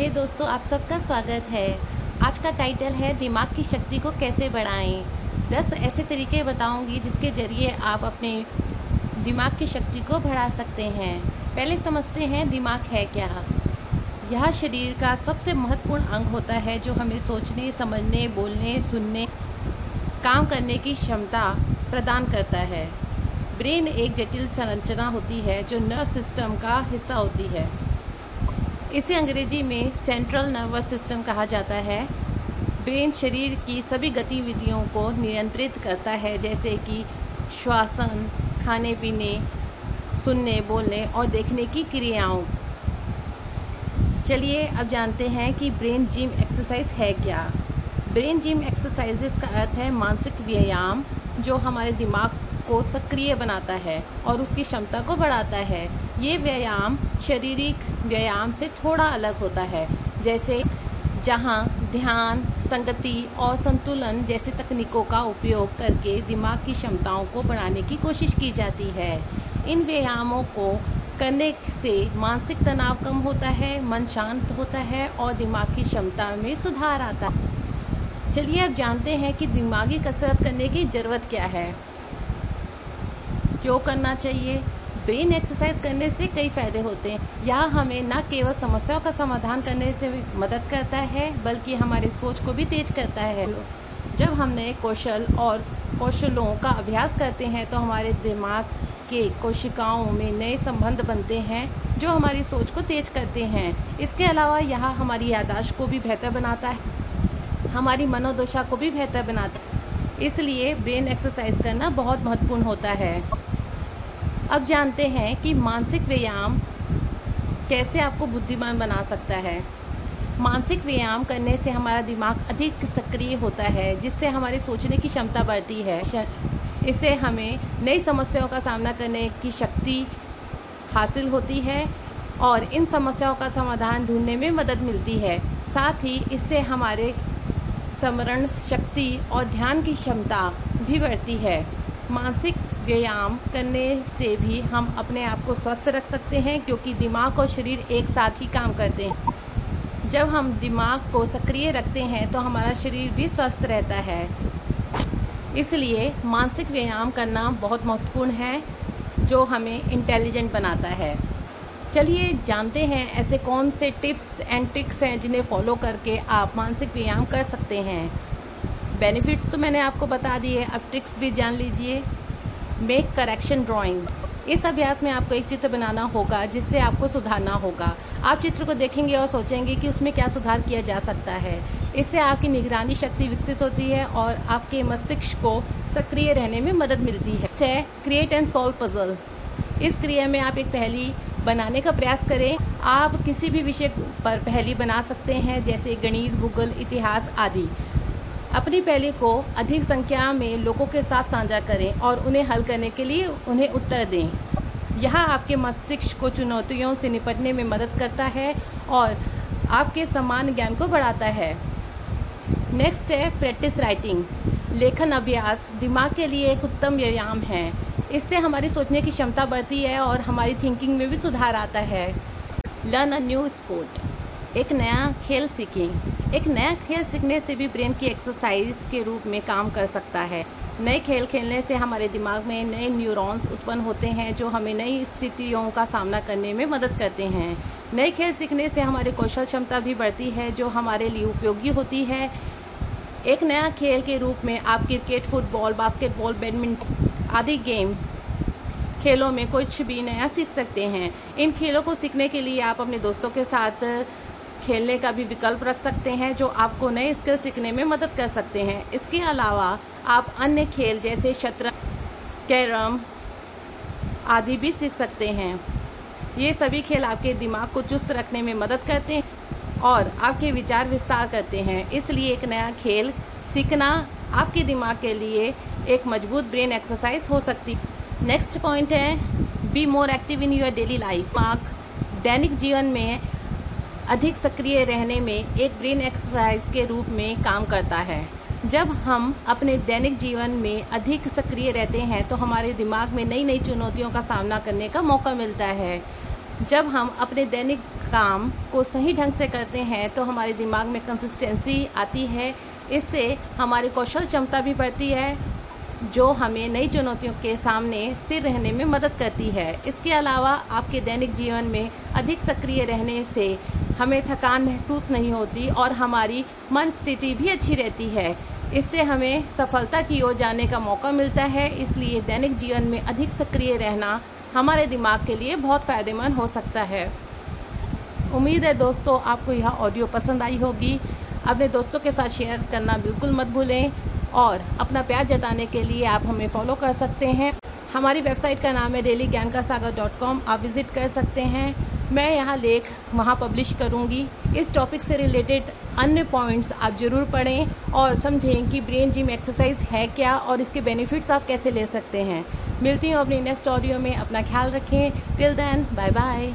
हे hey दोस्तों, आप सबका स्वागत है। आज का टाइटल है, दिमाग की शक्ति को कैसे बढ़ाएँ? दस ऐसे तरीके बताऊँगी जिसके ज़रिए आप अपने दिमाग की शक्ति को बढ़ा सकते हैं। पहले समझते हैं, दिमाग है क्या? यह शरीर का सबसे महत्वपूर्ण अंग होता है, जो हमें सोचने, समझने, बोलने, सुनने, काम करने की क्षमता प्रदान करता है। ब्रेन एक जटिल संरचना होती है, जो नर्व सिस्टम का हिस्सा होती है। इसे अंग्रेज़ी में सेंट्रल नर्वस सिस्टम कहा जाता है। ब्रेन शरीर की सभी गतिविधियों को नियंत्रित करता है, जैसे कि श्वासन, खाने पीने, सुनने, बोलने और देखने की क्रियाओं। चलिए अब जानते हैं कि ब्रेन जिम एक्सरसाइज है क्या। ब्रेन जिम एक्सरसाइजेस का अर्थ है मानसिक व्यायाम, जो हमारे दिमाग को सक्रिय बनाता है और उसकी क्षमता को बढ़ाता है। ये व्यायाम शारीरिक व्यायाम से थोड़ा अलग होता है। जैसे जहाँ ध्यान, संगति और संतुलन जैसे तकनीकों का उपयोग करके दिमाग की क्षमताओं को बढ़ाने की कोशिश की जाती है। इन व्यायामों को करने से मानसिक तनाव कम होता है, मन शांत होता है और दिमाग की क्षमता में सुधार आता है। चलिए अब जानते हैं कि दिमागी कसरत करने की ज़रूरत क्या है। क्यों करना चाहिए। ब्रेन एक्सरसाइज करने से कई फ़ायदे होते हैं। यह हमें न केवल समस्याओं का समाधान करने से मदद करता है, बल्कि हमारी सोच को भी तेज करता है। जब हम नए कौशल और कौशलों का अभ्यास करते हैं तो हमारे दिमाग के कोशिकाओं में नए संबंध बनते हैं, जो हमारी सोच को तेज करते हैं। इसके अलावा यह हमारी यादाश्त को भी बेहतर बनाता है। हमारी मनोदशा को भी बेहतर बनाता है। इसलिए ब्रेन एक्सरसाइज करना बहुत महत्वपूर्ण होता है। अब जानते हैं कि मानसिक व्यायाम कैसे आपको बुद्धिमान बना सकता है। मानसिक व्यायाम करने से हमारा दिमाग अधिक सक्रिय होता है, जिससे हमारी सोचने की क्षमता बढ़ती है। इससे हमें नई समस्याओं का सामना करने की शक्ति हासिल होती है और इन समस्याओं का समाधान ढूँढने में मदद मिलती है। साथ ही इससे हमारे स्मरण शक्ति और ध्यान की क्षमता भी बढ़ती है। मानसिक व्यायाम करने से भी हम अपने आप को स्वस्थ रख सकते हैं, क्योंकि दिमाग और शरीर एक साथ ही काम करते हैं। जब हम दिमाग को सक्रिय रखते हैं तो हमारा शरीर भी स्वस्थ रहता है। इसलिए मानसिक व्यायाम करना बहुत महत्वपूर्ण है, जो हमें इंटेलिजेंट बनाता है। चलिए जानते हैं, ऐसे कौन से टिप्स एंड ट्रिक्स हैं जिन्हें फॉलो करके आप मानसिक व्यायाम कर सकते हैं। बेनिफिट्स तो मैंने आपको बता दिए, अब ट्रिक्स भी जान लीजिए। मेक करेक्शन ड्राइंग इस अभ्यास में आपको एक चित्र बनाना होगा, जिससे आपको सुधारना होगा। आप चित्र को देखेंगे और सोचेंगे कि उसमें क्या सुधार किया जा सकता है। इससे आपकी निगरानी शक्ति विकसित होती है और आपके मस्तिष्क को सक्रिय रहने में मदद मिलती है। छह क्रिएट एंड सॉल्व पजल इस क्रिया में आप एक पहली बनाने का प्रयास करें। आप किसी भी विषय पर पहली बना सकते हैं, जैसे गणित, भूगोल, इतिहास आदि। अपनी पहली को अधिक संख्या में लोगों के साथ साझा करें और उन्हें हल करने के लिए उन्हें उत्तर दें। यह आपके मस्तिष्क को चुनौतियों से निपटने में मदद करता है और आपके समान ज्ञान को बढ़ाता है। नेक्स्ट है प्रैक्टिस राइटिंग लेखन अभ्यास दिमाग के लिए एक उत्तम व्यायाम है। इससे हमारी सोचने की क्षमता बढ़ती है और हमारी थिंकिंग में भी सुधार आता है। लर्न अ न्यू स्पोर्ट एक नया खेल सीखें। एक नया खेल सीखने से भी ब्रेन की एक्सरसाइज के रूप में काम कर सकता है। नए खेल खेलने से हमारे दिमाग में नए न्यूरॉन्स उत्पन्न होते हैं, जो हमें नई स्थितियों का सामना करने में मदद करते हैं। नए खेल सीखने से हमारी कौशल क्षमता भी बढ़ती है, जो हमारे लिए उपयोगी होती है। एक नया खेल के रूप में आप क्रिकेट, फुटबॉल, बास्केटबॉल, बैडमिंटन आदि गेम खेलों में कुछ भी नया सीख सकते हैं। इन खेलों को सीखने के लिए आप अपने दोस्तों के साथ खेलने का भी विकल्प रख सकते हैं, जो आपको नए स्किल सीखने में मदद कर सकते हैं। इसके अलावा आप अन्य खेल जैसे शतरंज, कैरम आदि भी सीख सकते हैं। ये सभी खेल आपके दिमाग को चुस्त रखने में मदद करते हैं और आपके विचार विस्तार करते हैं। इसलिए एक नया खेल सीखना आपके दिमाग के लिए एक मज़बूत ब्रेन एक्सरसाइज हो सकती नेक्स्ट पॉइंट है be more active in your daily life दैनिक जीवन में अधिक सक्रिय रहने में एक ब्रेन एक्सरसाइज के रूप में काम करता है। जब हम अपने दैनिक जीवन में अधिक सक्रिय रहते हैं तो हमारे दिमाग में नई नई चुनौतियों का सामना करने का मौका मिलता है। जब हम अपने दैनिक काम को सही ढंग से करते हैं तो हमारे दिमाग में कंसिस्टेंसी आती है। इससे हमारी कौशल क्षमता भी बढ़ती है, जो हमें नई चुनौतियों के सामने स्थिर रहने में मदद करती है। इसके अलावा आपके दैनिक जीवन में अधिक सक्रिय रहने से हमें थकान महसूस नहीं होती और हमारी मन स्थिति भी अच्छी रहती है। इससे हमें सफलता की ओर जाने का मौका मिलता है, इसलिए दैनिक जीवन में अधिक सक्रिय रहना हमारे दिमाग के लिए बहुत फ़ायदेमंद हो सकता है। उम्मीद है दोस्तों, आपको यह ऑडियो पसंद आई होगी। अपने दोस्तों के साथ शेयर करना बिल्कुल मत भूलें और अपना प्यार जताने के लिए आप हमें फॉलो कर सकते हैं। हमारी वेबसाइट का नाम है डेली ज्ञान का सागर डॉट कॉम आप विज़िट कर सकते हैं। मैं यहाँ लेख वहाँ पब्लिश करूँगी। इस टॉपिक से रिलेटेड अन्य पॉइंट्स आप ज़रूर पढ़ें और समझें कि ब्रेन जिम एक्सरसाइज है क्या और इसके बेनिफिट्स आप कैसे ले सकते हैं। मिलती हूँ अपने नेक्स्ट ऑडियो में। अपना ख्याल रखें। Till then bye bye